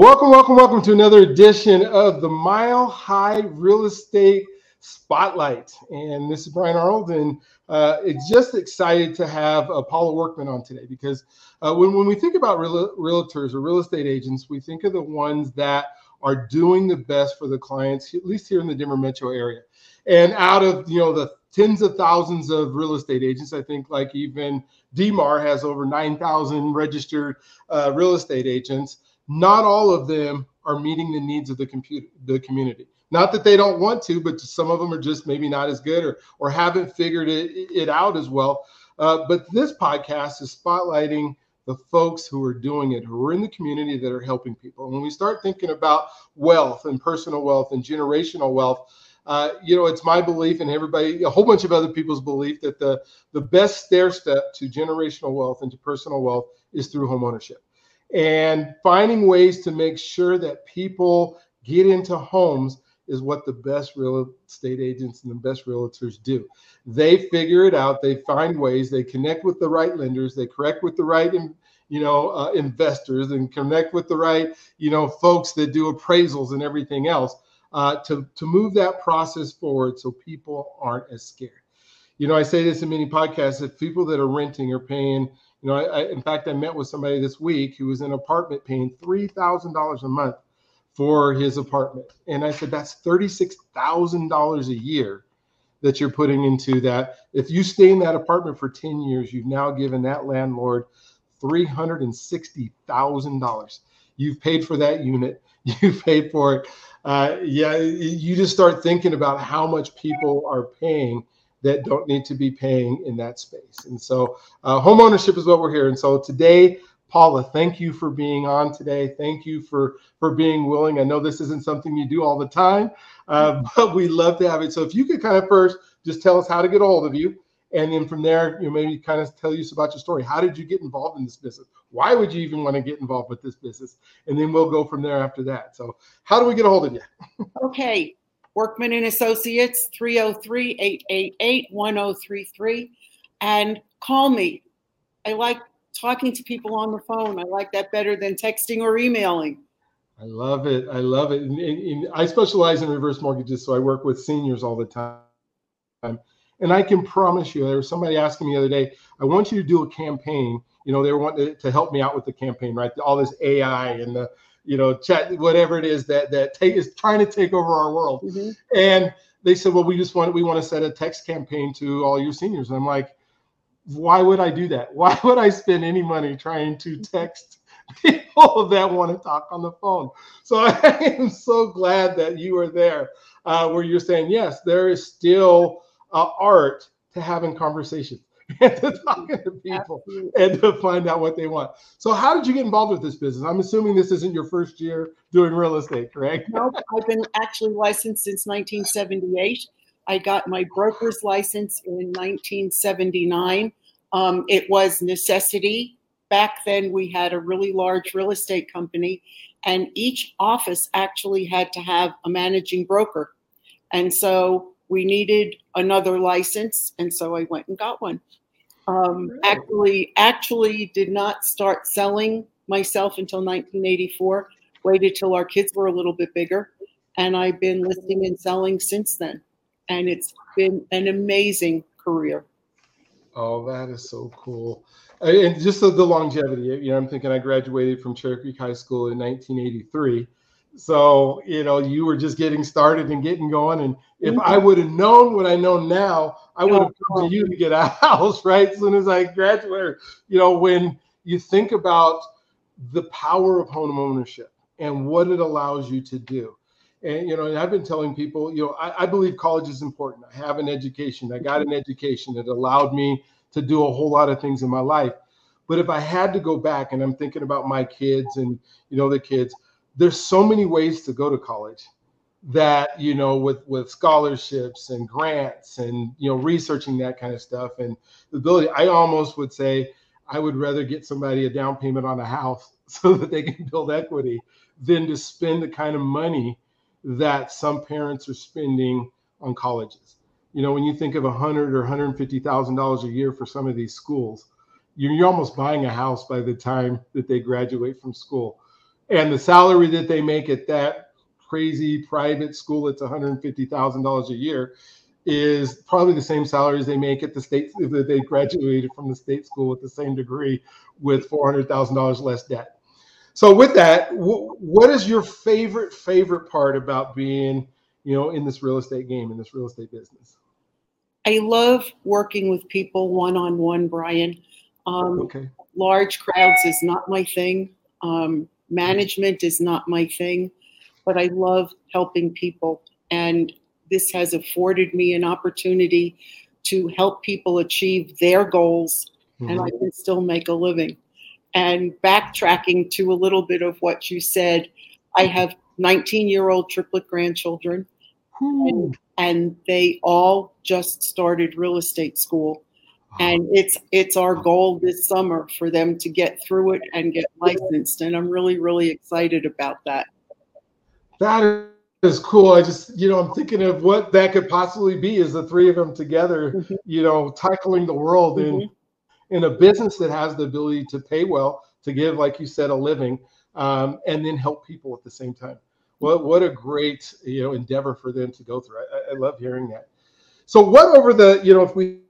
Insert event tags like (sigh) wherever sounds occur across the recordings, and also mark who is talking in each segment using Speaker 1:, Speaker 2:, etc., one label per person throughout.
Speaker 1: Welcome, welcome, welcome to another edition of the Mile High Real Estate Spotlight. And this is Brian Arnold, and uh, it's just excited to have uh, Paula Workman on today because uh, when, when we think about real, realtors or real estate agents, we think of the ones that are doing the best for the clients, at least here in the Denver metro area. And out of you know the tens of thousands of real estate agents, I think like even DMAR has over 9,000 registered uh, real estate agents not all of them are meeting the needs of the computer the community. Not that they don't want to but some of them are just maybe not as good or or haven't figured it, it out as well. Uh, but this podcast is spotlighting the folks who are doing it who are in the community that are helping people. And when we start thinking about wealth and personal wealth and generational wealth uh, you know, it's my belief and everybody, a whole bunch of other people's belief that the the best stair step to generational wealth and to personal wealth is through home ownership and finding ways to make sure that people get into homes is what the best real estate agents and the best realtors do. They figure it out. They find ways. They connect with the right lenders. They connect with the right, you know, uh, investors, and connect with the right, you know, folks that do appraisals and everything else uh, to to move that process forward, so people aren't as scared. You know, I say this in many podcasts: that people that are renting are paying you know, I, I, in fact, I met with somebody this week who was in an apartment paying three thousand dollars a month for his apartment, and I said that's thirty six thousand dollars a year that you're putting into that. If you stay in that apartment for ten years, you've now given that landlord three hundred and sixty thousand dollars. You've paid for that unit. (laughs) You've paid for it. Uh, yeah, you just start thinking about how much people are paying that don't need to be paying in that space. And so, uh, home ownership is what we're here. And so today, Paula, thank you for being on today. Thank you for for being willing. I know this isn't something you do all the time, uh, (laughs) but we love to have it. So if you could kind of first just tell us how to get a hold of you, and then from there, you know, maybe kind of tell us about your story. How did you get involved in this business? Why would you even want to get involved with this business? And then we'll go from there after that. So how do we get a hold of you?
Speaker 2: okay. Workman and Associates, 303 888 1033. And call me. I like talking to people on the phone. I like that better than texting or emailing.
Speaker 1: I love it. I love it. And, and, and I specialize in reverse mortgages, so I work with seniors all the time. And I can promise you, there was somebody asking me the other day, I want you to do a campaign. You know, they were wanting to, to help me out with the campaign, right? All this AI and the you know, chat, whatever it is that that take, is trying to take over our world. Mm-hmm. And they said, well, we just want we want to set a text campaign to all your seniors. And I'm like, why would I do that? (laughs) Why would I spend any money trying to text (laughs) people that want to talk on the phone? So (laughs) I am so glad that you are there, uh, where you're saying yes, there is still uh, art to having conversations. (laughs) and to talking to people Absolutely. and to find out what they want. So, how did you get involved with this business? I'm assuming this isn't your first year doing real estate, correct? (laughs)
Speaker 2: No, I've been actually licensed since 1978. I got my broker's license in 1979. Um, it was necessity. Back then, we had a really large real estate company, and each office actually had to have a managing broker. And so we needed another license, and so I went and got one. Um, actually, actually, did not start selling myself until 1984. Waited till our kids were a little bit bigger, and I've been listing and selling since then. And it's been an amazing career.
Speaker 1: Oh, that is so cool. And just the, the longevity. You know, I'm thinking I graduated from Cherokee High School in 1983 so, you know, you were just getting started and getting going. And if mm-hmm. I would have known what I know now, I would have come to you to get a (laughs) house, right? As soon as I graduated. You know, when you think about the power of home ownership and what it allows you to do. And, you know, and I've been telling people, you know, I, I believe college is important. I have an education. I got an education that allowed me to do a whole lot of things in my life. But if I had to go back and I'm thinking about my kids and, you know, the kids, there's so many ways to go to college that you know with with scholarships and grants and you know researching that kind of stuff and the ability i almost would say i would rather get somebody a down payment on a house (laughs) so that they can build equity than to spend the kind of money that some parents are spending on colleges. You know when you think of a hundred or hundred and fifty thousand dollars a year for some of these schools you're, you're almost buying a house by the time that they graduate from school and the salary that they make at that crazy private school that's $150,000 a year is probably the same salaries they make at the state that they graduated from the state school with the same degree with $400,000 less debt. So with that, what is your favorite favorite part about being, you know, in this real estate game in this real estate business?
Speaker 2: I love working with people one on one, Brian. Um, okay. Large crowds is not my thing. Um, management is not my thing, but I love helping people. And this has afforded me an opportunity to help people achieve their goals mm-hmm. and I can still make a living. And backtracking to a little bit of what you said, I have 19 year old triplet grandchildren, and, and, they all just started real estate school. And it's it's our goal this summer for them to get through it and get licensed. And I'm really, really excited about that.
Speaker 1: That is cool. I just, you know, I'm thinking of what that could possibly be is the three of them together, mm-hmm. you know, tackling the world mm-hmm. in in a business that has the ability to pay well, to give, like you said, a living, um, and then help people at the same time. What what a great you know endeavor for them to go through. I, I love hearing that. So, what over the you know if we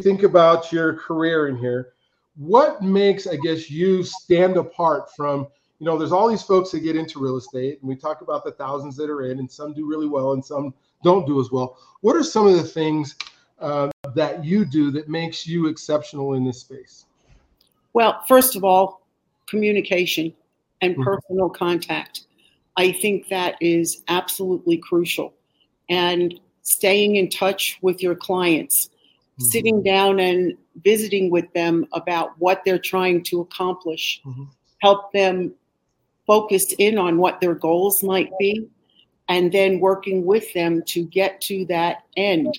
Speaker 1: think about your career in here, what makes I guess you stand apart from you know, there's all these folks that get into real estate, and we talk about the thousands that are in, and some do really well, and some don't do as well. What are some of the things uh, that you do that makes you exceptional in this space?
Speaker 2: Well, first of all, communication and mm-hmm. personal contact. I think that is absolutely crucial. And staying in touch with your clients, mm-hmm. sitting down and visiting with them about what they're trying to accomplish, mm-hmm. help them focused in on what their goals might be and then working with them to get to that end.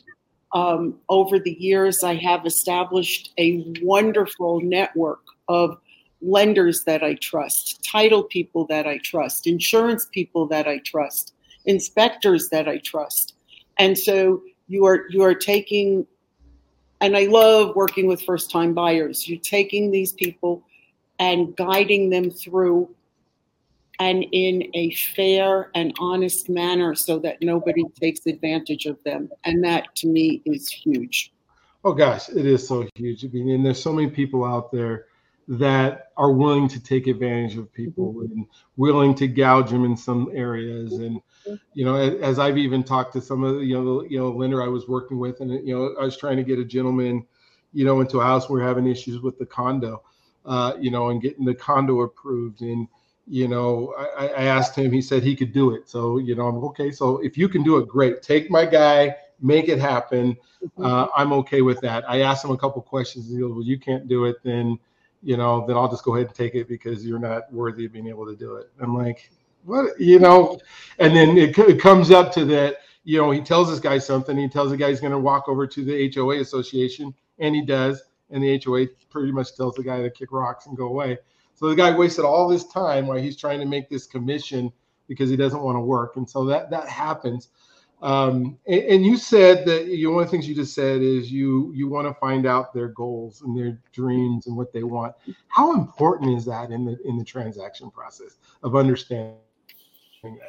Speaker 2: Um, over the years, I have established a wonderful network of lenders that I trust, title people that I trust, insurance people that I trust, inspectors that I trust. And so you are you are taking and I love working with first time buyers. You're taking these people and guiding them through and in a fair and honest manner so that nobody takes advantage of them. And that to me is huge.
Speaker 1: Oh gosh, it is so huge. I mean, and there's so many people out there that are willing to take advantage of people mm-hmm. and willing to gouge them in some areas. And you know, as I've even talked to some of the, you know, you know, lender I was working with, and you know, I was trying to get a gentleman, you know, into a house. We we're having issues with the condo, uh, you know, and getting the condo approved and you know, I, I, asked him, he said he could do it. So, you know, I'm okay. So if you can do it, great. Take my guy, make it happen. Mm-hmm. Uh, I'm okay with that. I asked him a couple questions. He goes, well, you can't do it. Then, you know, then I'll just go ahead and take it because you're not worthy of being able to do it. I'm like, what, you know, and then it, it comes up to that, you know, he tells this guy something. He tells the guy he's going to walk over to the HOA association and he does. And the HOA pretty much tells the guy to kick rocks and go away. So the guy wasted all this time while he's trying to make this commission because he doesn't want to work, and so that that happens. Um, and, and, you said that you know, one of the things you just said is you you want to find out their goals and their dreams and what they want. How important is that in the in the transaction process of understanding?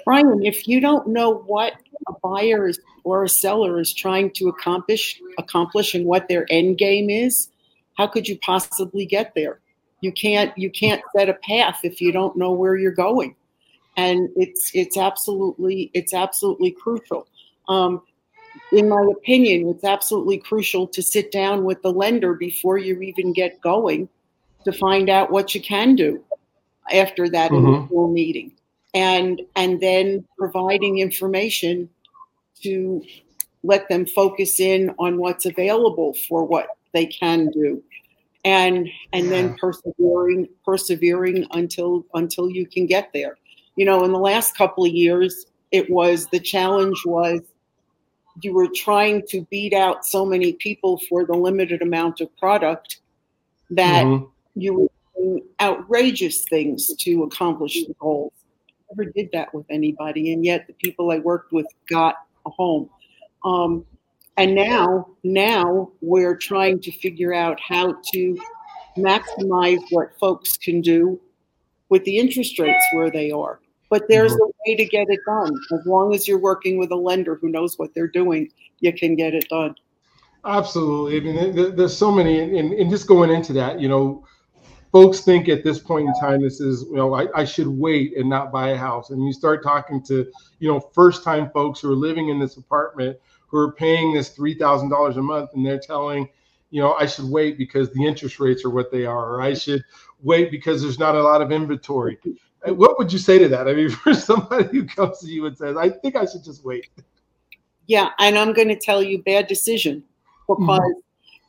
Speaker 2: Brian, if you don't know what a buyer is, or a seller is trying to accomplish accomplish and what their end game is, how could you possibly get there? you can't you can't set a path if you don't know where you're going and it's it's absolutely it's absolutely crucial um, in my opinion it's absolutely crucial to sit down with the lender before you even get going to find out what you can do after that mm-hmm. initial meeting. And and then providing information to let them focus in on what's available for what they can do. And and then persevering persevering until until you can get there. You know in the last couple of years it was the challenge was you were trying to beat out so many people for the limited amount of product that mm-hmm. you were doing outrageous things to accomplish the goals I never did that with anybody and yet the people i worked with got a home um, and now, now we're trying to figure out how to maximize what folks can do with the interest rates where they are. But there's mm-hmm. a way to get it done. As long as you're working with a lender who knows what they're doing, you can get it done.
Speaker 1: Absolutely. I mean, there's so many, and, and just going into that, you know, folks think at this point in time, this is, you know, I, I should wait and not buy a house. And you start talking to, you know, first time folks who are living in this apartment who are paying this $3,000 a month and they're telling, you know, I should wait because the interest rates are what they are, or I should wait because there's not a lot of inventory. What would you say to that? I mean, (laughs) for somebody who comes to you and says, I think I should just wait.
Speaker 2: Yeah, and I'm going to tell you bad decision because mm-hmm.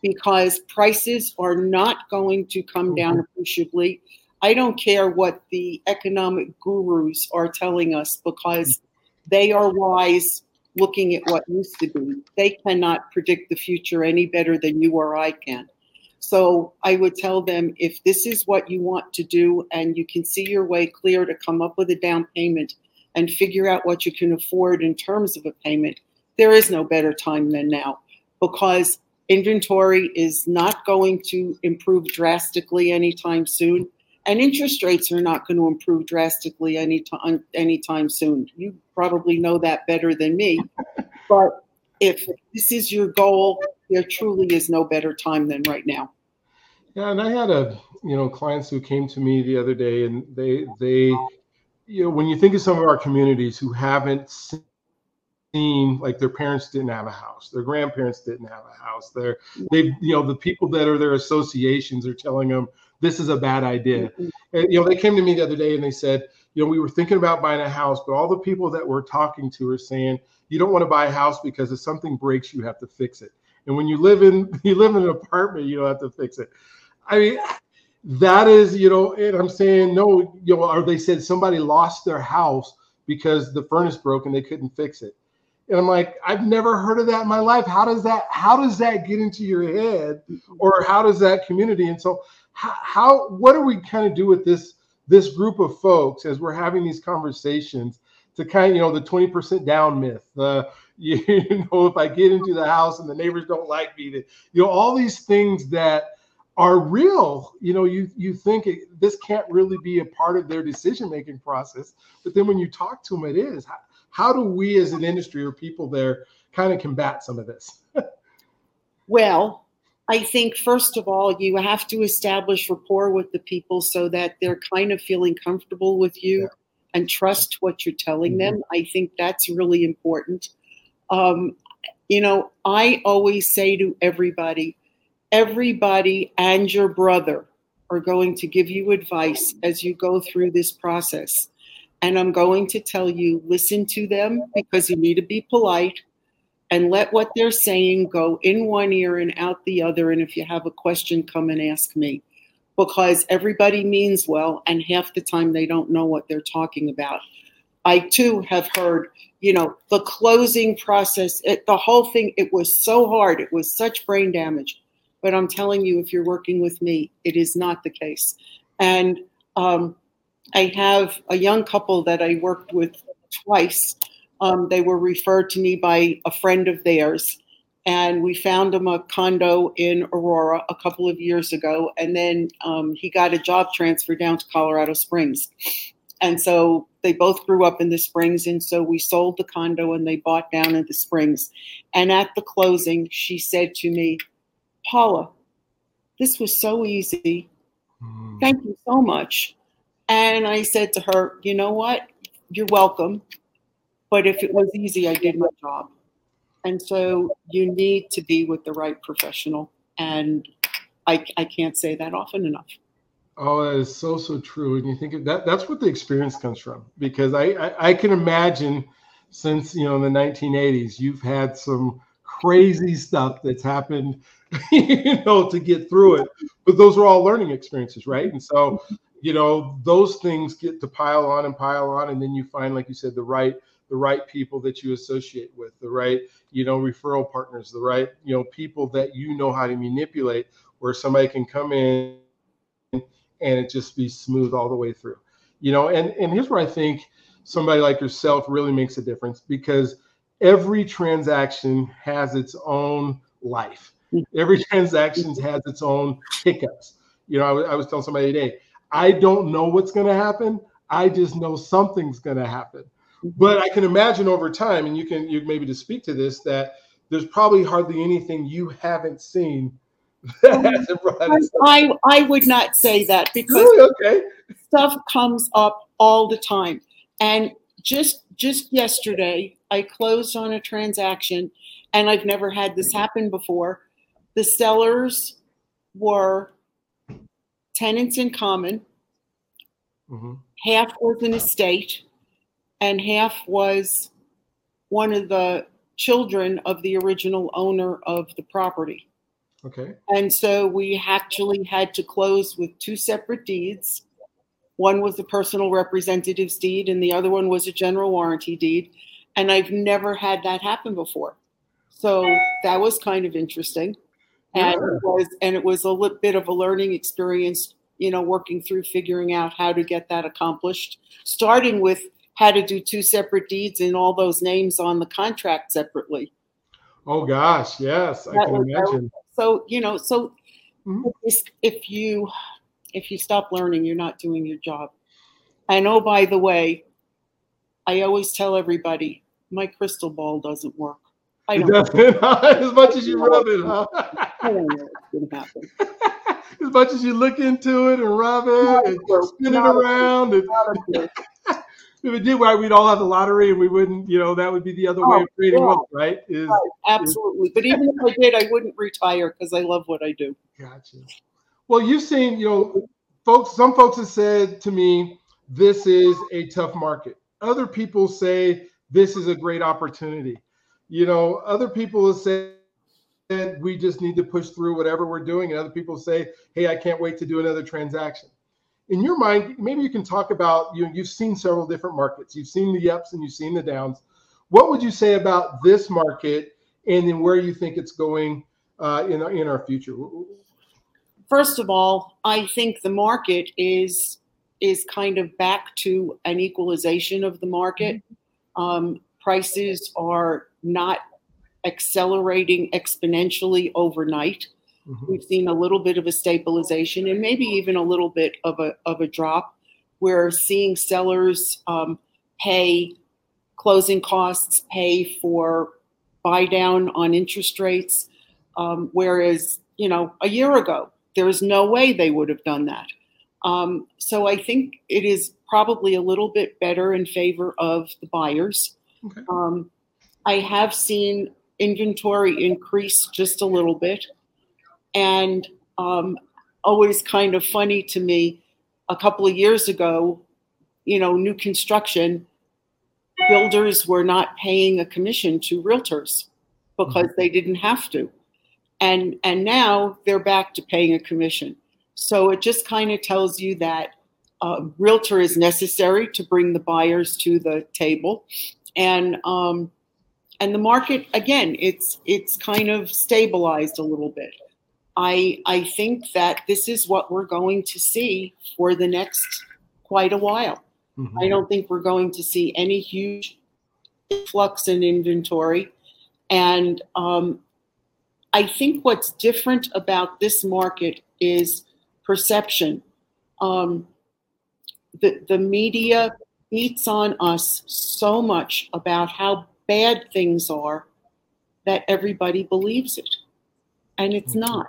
Speaker 2: because prices are not going to come mm-hmm. down appreciably. I don't care what the economic gurus are telling us because they are wise looking at what used to be. They cannot predict the future any better than you or I can. So I would tell them if this is what you want to do and you can see your way clear to come up with a down payment and figure out what you can afford in terms of a payment, there is no better time than now because inventory is not going to improve drastically anytime soon and interest rates are not going to improve drastically anytime anytime soon. You probably know that better than me. (laughs) But if this is your goal, there truly is no better time than right now.
Speaker 1: Yeah, and I had a you know clients who came to me the other day, and they they you know when you think of some of our communities who haven't seen like their parents didn't have a house, their grandparents didn't have a house, they're they you know the people that are their associations are telling them this is a bad idea. Mm-hmm. And, you know, they came to me the other day and they said, you know, we were thinking about buying a house, but all the people that we're talking to are saying you don't want to buy a house because if something breaks, you have to fix it. And when you live in (laughs) you live in an apartment, you don't have to fix it. I mean, that is, you know, and I'm saying no, you know, or they said somebody lost their house because the furnace broke and they couldn't fix it. And I'm like, I've never heard of that in my life. How does that how does that get into your head? Or how does that community? And so how, how what do we kind of do with this this group of folks as we're having these conversations to kind of you know the 20% down myth the (laughs) you know if i get into the house and the neighbors don't like me that you know all these things that are real you know you you think it, this can't really be a part of their decision making process but then when you talk to them it is how, how do we as an industry or people there kind of combat some of this (laughs)
Speaker 2: well I think, first of all, you have to establish rapport with the people so that they're kind of feeling comfortable with you yeah. and trust what you're telling mm-hmm. them. I think that's really important. Um, you know, I always say to everybody, everybody and your brother are going to give you advice as you go through this process. And I'm going to tell you listen to them because you need to be polite and let what they're saying go in one ear and out the other. And if you have a question, come and ask me. Because everybody means well, and half the time they don't know what they're talking about. I too have heard, you know, the closing process, it, the whole thing, it was so hard. It was such brain damage. But I'm telling you, if you're working with me, it is not the case. And um, I have a young couple that I worked with twice um, they were referred to me by a friend of theirs, and we found him a condo in Aurora a couple of years ago. And then um, he got a job transfer down to Colorado Springs. And so they both grew up in the Springs. And so we sold the condo and they bought down in the Springs. And at the closing, she said to me, Paula, this was so easy. Mm. Thank you so much. And I said to her, you know what? You're welcome. But if it was easy, I did my job. And so you need to be with the right professional. And I, I can't say that often enough.
Speaker 1: Oh, that is so so true. And you think that that's what the experience comes from. Because I, I, I can imagine since you know in the 1980s, you've had some crazy stuff that's happened, (laughs) you know, to get through it. But those are all learning experiences, right? And so, you know, those things get to pile on and pile on, and then you find, like you said, the right the right people that you associate with, the right, you know, referral partners, the right, you know, people that you know how to manipulate where somebody can come in and it just be smooth all the way through. You know, and and here's where I think somebody like yourself really makes a difference because every transaction has its own life. Every transaction has its own hiccups. You know, I, I was telling somebody today, I don't know what's going to happen. I just know something's going to happen. But I can imagine over time, and you can you maybe to speak to this, that there's probably hardly anything you haven't seen (laughs)
Speaker 2: I, I would not say that because
Speaker 1: really? okay.
Speaker 2: stuff comes up all the time. And just just yesterday, I closed on a transaction, and I've never had this happen before. The sellers were tenants in common. Mm-hmm. Half was an estate, and half was one of the children of the original owner of the property.
Speaker 1: Okay.
Speaker 2: And so we actually had to close with two separate deeds. One was the personal representative's deed, and the other one was a general warranty deed. And I've never had that happen before. So that was kind of interesting. And it was and it was a little bit of a learning experience, you know, working through figuring out how to get that accomplished, starting with how to do two separate deeds and all those names on the contract separately.
Speaker 1: Oh gosh, yes, I can imagine.
Speaker 2: So you know, so mm-hmm. if you if you stop learning, you're not doing your job. And oh, by the way, I always tell everybody my crystal ball doesn't work.
Speaker 1: I don't (laughs) as much as you rub it, huh?
Speaker 2: I don't know what's gonna happen. (laughs)
Speaker 1: as much as you look into it and rub it and spin it around and if it did why we'd all have the lottery and we wouldn't, you know, that would be the other oh, way of creating yeah. wealth, right?
Speaker 2: Is, right. Absolutely. Is, but even if I did, I wouldn't retire because I love what I do.
Speaker 1: Gotcha. Well, you've seen, you know, folks, some folks have said to me, this is a tough market. Other people say this is a great opportunity. You know, other people have said we just need to push through whatever we're doing. And other people say, hey, I can't wait to do another transaction in your mind, maybe you can talk about you. know, You've seen several different markets. You've seen the ups and you've seen the downs. What would you say about this market, and then where you think it's going uh, in in our future?
Speaker 2: First of all, I think the market is is kind of back to an equalization of the market. Um, prices are not accelerating exponentially overnight. Mm-hmm. We've seen a little bit of a stabilization and maybe even a little bit of a, of a drop. We're seeing sellers um, pay closing costs, pay for buy down on interest rates, um, whereas, you know, a year ago, there was no way they would have done that. Um, so I think it is probably a little bit better in favor of the buyers. Okay. Um, I have seen inventory increase just a little bit. And um, always kind of funny to me, a couple of years ago, you know, new construction, builders were not paying a commission to realtors because they didn't have to. And, and now they're back to paying a commission. So it just kind of tells you that a realtor is necessary to bring the buyers to the table. And um, and the market again, it's it's kind of stabilized a little bit. I I think that this is what we're going to see for the next quite a while. Mm-hmm. I don't think we're going to see any huge influx in inventory, and um, I think what's different about this market is perception. Um, the the media beats on us so much about how bad things are that everybody believes it, and it's mm-hmm. not.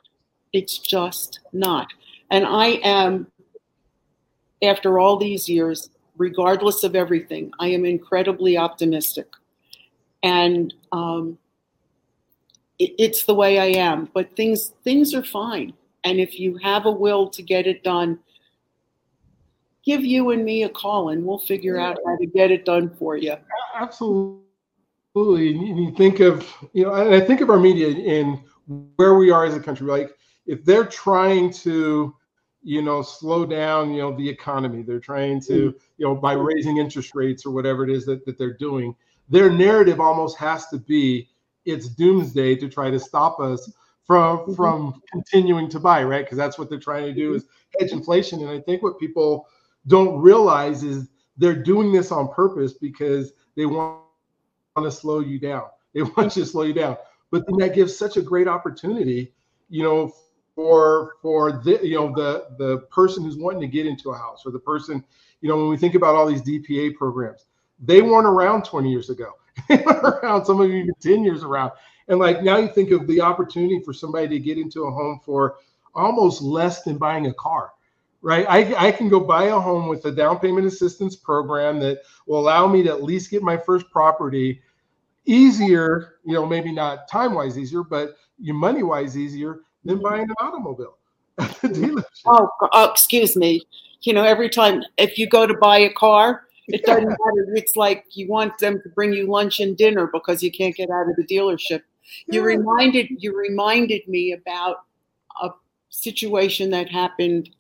Speaker 2: It's just not. And I am, after all these years, regardless of everything, I am incredibly optimistic. And um, it, it's the way I am. But things things are fine. And if you have a will to get it done, give you and me a call and we'll figure out how to get it done for you.
Speaker 1: Absolutely. And you think of, you know, and I think of our media in where we are as a country. Like if they're trying to you know slow down you know the economy they're trying to mm. you know by raising interest rates or whatever it is that, that they're doing their narrative almost has to be it's doomsday to try to stop us from mm-hmm. from continuing to buy right because that's what they're trying to do mm-hmm. is hedge inflation and i think what people don't realize is they're doing this on purpose because they want to slow you down they (laughs) want you to slow you down but then that gives such a great opportunity you know for for the you know the the person who's wanting to get into a house or the person you know when we think about all these DPA programs, they weren't around 20 years ago. (laughs) around some of you even 10 years around. And like now you think of the opportunity for somebody to get into a home for almost less than buying a car right? I, I can go buy a home with a down payment assistance program that will allow me to at least get my first property easier, you know, maybe not time wise easier, but you money wise easier than buying an automobile. (laughs)
Speaker 2: oh, oh, excuse me. You know, every time if you go to buy a car, it doesn't matter. It's like you want them to bring you lunch and dinner because you can't get out of the dealership. You reminded you reminded me about a situation that happened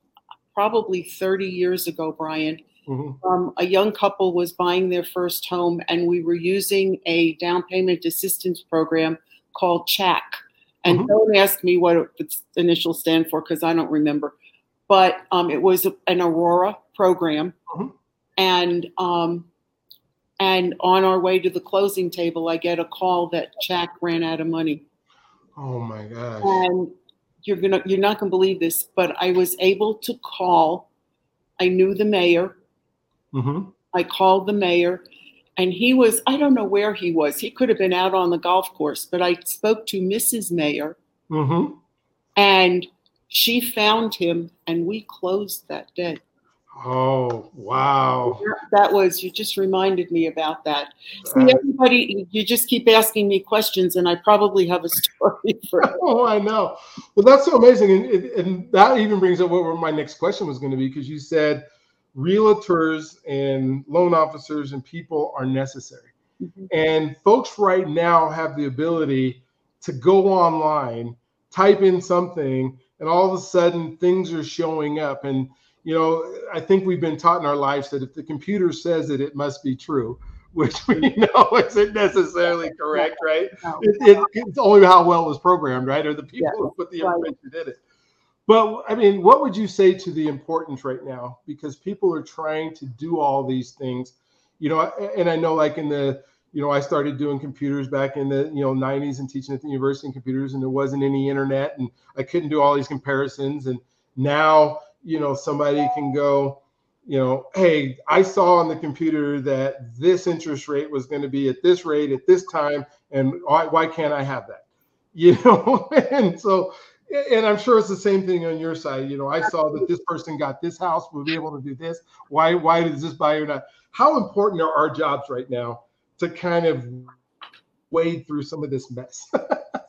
Speaker 2: probably 30 years ago, Brian. Mm-hmm. Um, a young couple was buying their first home, and we were using a down payment assistance program called CHAC. And mm-hmm. don't ask me what its initials stand for because I don't remember. But um, it was an Aurora program, mm-hmm. and um, and on our way to the closing table, I get a call that CHAC ran out of money.
Speaker 1: Oh my gosh!
Speaker 2: And you're gonna you're not gonna believe this, but I was able to call. I knew the mayor. Mm-hmm. I called the mayor, and he was I don't know where he was. He could have been out on the golf course, but I spoke to Mrs. Mayor, mm-hmm. and she found him, and we closed that day.
Speaker 1: Oh, wow.
Speaker 2: That was, you just reminded me about that. See, everybody, you just keep asking me questions, and I probably have a (laughs) story for (laughs)
Speaker 1: Oh, I know. Well, that's so amazing. And, and that even brings up what my next question was going to be because you said realtors and loan officers and people are necessary. Mm-hmm. And folks right now have the ability to go online, type in something, and all of a sudden things are showing up. And you know, I think we've been taught in our lives that if the computer says it, it must be true, (laughs) which we know isn't necessarily correct, right? It, it, it's only how well it was programmed, right? Or the people yeah. who put the information in it. But I mean, what would you say to the importance right now? Because people are trying to do all these things, you know, and I know like in the, you know, I started doing computers back in the, you know, 90s and teaching at the university in computers and there wasn't any internet and I couldn't do all these comparisons. And now, you know, somebody can go, you know, hey, I saw on the computer that this interest rate was going to be at this rate at this time, and why, why can't I have that? (laughs) You know, (laughs) and so, and I'm sure it's the same thing on your side. You know, I saw that this person got this house, will be able to do this. Why, why does this buyer not? How important are our jobs right now to kind of wade through some of this mess (laughs) that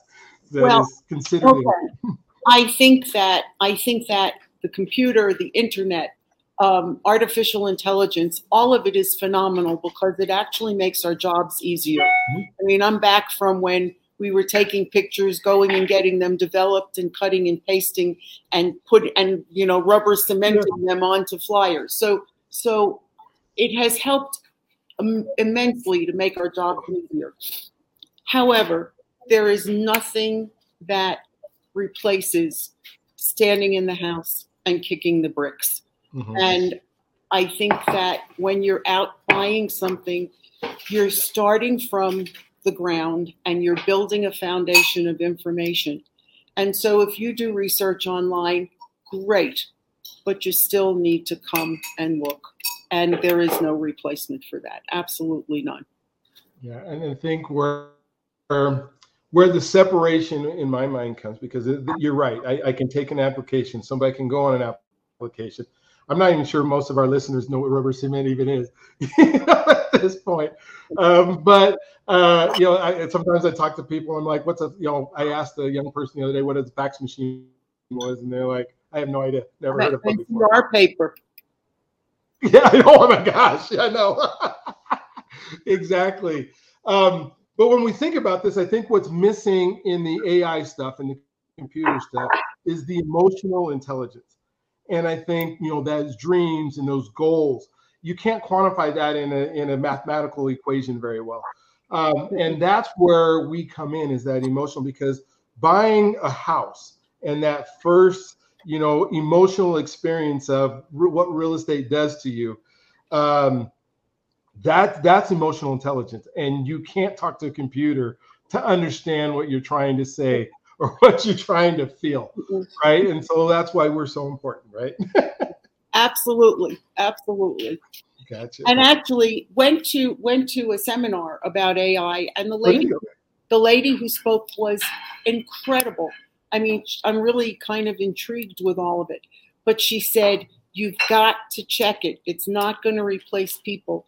Speaker 1: well, is considered? Okay.
Speaker 2: I think that I think that the computer, the internet, um, artificial intelligence, all of it is phenomenal because it actually makes our jobs easier. Mm-hmm. I mean, I'm back from when we were taking pictures, going and getting them developed and cutting and pasting and put and you know rubber cementing yeah. them onto flyers. So so it has helped immensely to make our jobs easier. However, there is nothing that replaces standing in the house and kicking the bricks. Mm-hmm. And I think that when you're out buying something, you're starting from the ground and you're building a foundation of information. And so if you do research online, great, but you still need to come and look. And there is no replacement for that. Absolutely none.
Speaker 1: Yeah, and I think where um, where the separation in my mind comes because you're right. I, I, can take an application. Somebody can go on an application. I'm not even sure most of our listeners know what rubber cement even is (laughs) at this point. Um, but uh, you know, I, sometimes I talk to people. I'm like, "What's a?" You know, I asked a young person the other day what a fax machine was, and they're like, "I have no idea. Never heard of it before."
Speaker 2: Our paper. (laughs)
Speaker 1: Yeah, I know. Oh my gosh, I know. (laughs) exactly. Um, but when we think about this, I think what's missing in the AI stuff and the computer stuff is the emotional intelligence. And I think, you know, those dreams and those goals, you can't quantify that in a, in a mathematical equation very well. Um, and that's where we come in is that emotional because buying a house and that first, you know, emotional experience of re- what real estate does to you, um, that that's emotional intelligence. And you can't talk to a computer to understand what you're trying to say (laughs) or what you're trying to feel, mm-hmm. right? And so that's why we're so important, right? (laughs)
Speaker 2: absolutely, absolutely.
Speaker 1: Gotcha.
Speaker 2: And actually went to went to a seminar about AI, and the lady the lady who spoke was incredible. I mean, I'm really kind of intrigued with all of it. But she said, You've got to check it. It's not going to replace people.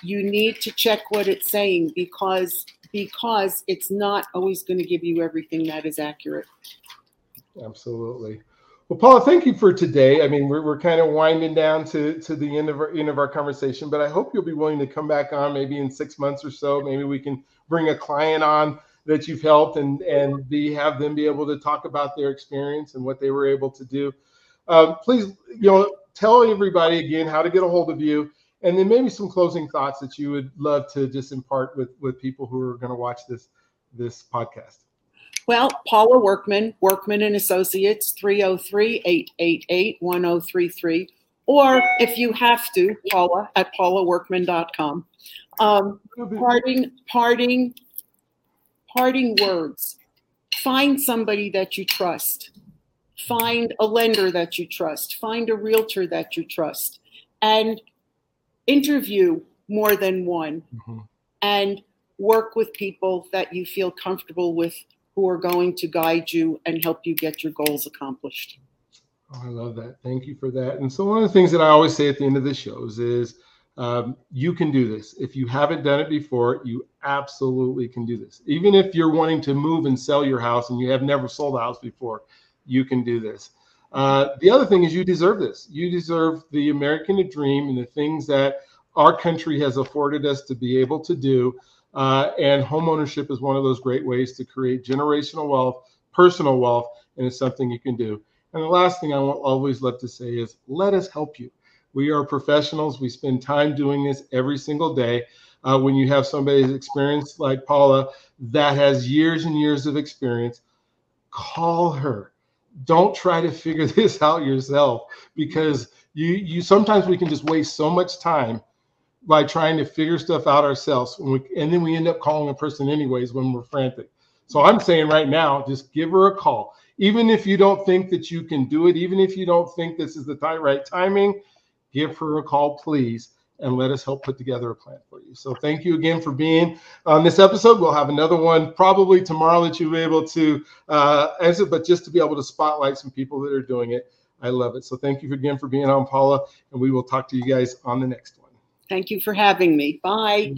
Speaker 2: You need to check what it's saying because because it's not always going to give you everything that is accurate.
Speaker 1: Absolutely. Well, Paula, thank you for today. I mean, we're, we're kind of winding down to, to the end of our end of our conversation, but I hope you'll be willing to come back on maybe in six months or so. Maybe we can bring a client on that you've helped and and be have them be able to talk about their experience and what they were able to do. Um, please, you know, tell everybody again how to get a hold of you, and then maybe some closing thoughts that you would love to just impart with with people who are going to watch this this podcast.
Speaker 2: Well, Paula Workman, Workman and Associates, 303-888-1033. Or if you have to, Paula at paulaworkman.com. Um, parting, parting parting words. Find somebody that you trust. Find a lender that you trust. Find a realtor that you trust. And interview more than one. Mm-hmm. And work with people that you feel comfortable with who are going to guide you and help you get your goals accomplished.
Speaker 1: Oh, I love that. Thank you for that. And so, one of the things that I always say at the end of the shows is um, you can do this. If you haven't done it before, you absolutely can do this. Even if you're wanting to move and sell your house and you have never sold a house before, you can do this. Uh, the other thing is you deserve this. You deserve the American dream and the things that our country has afforded us to be able to do. Uh, and homeownership is one of those great ways to create generational wealth, personal wealth, and it's something you can do. And the last thing I will always love to say is let us help you. We are professionals. We spend time doing this every single day. Uh, when you have somebody's experience like Paula that has years and years of experience, call her. Don't try to figure (laughs) this out yourself because you you sometimes we can just waste so much time by trying to figure stuff out ourselves we, and then we end up calling a person anyways when we're frantic. So I'm saying right now, just give her a call. Even if you don't think that you can do it, even if you don't think this is the right timing, give her a call, please, and let us help put together a plan for you. So thank you again for being on this episode. We'll have another one probably tomorrow that you'll be able to uh, answer, but just to be able to spotlight some people that are doing it. I love it. So thank you again for being on, Paula, and we will talk to you guys on the next one.
Speaker 2: Thank you for having me. Bye.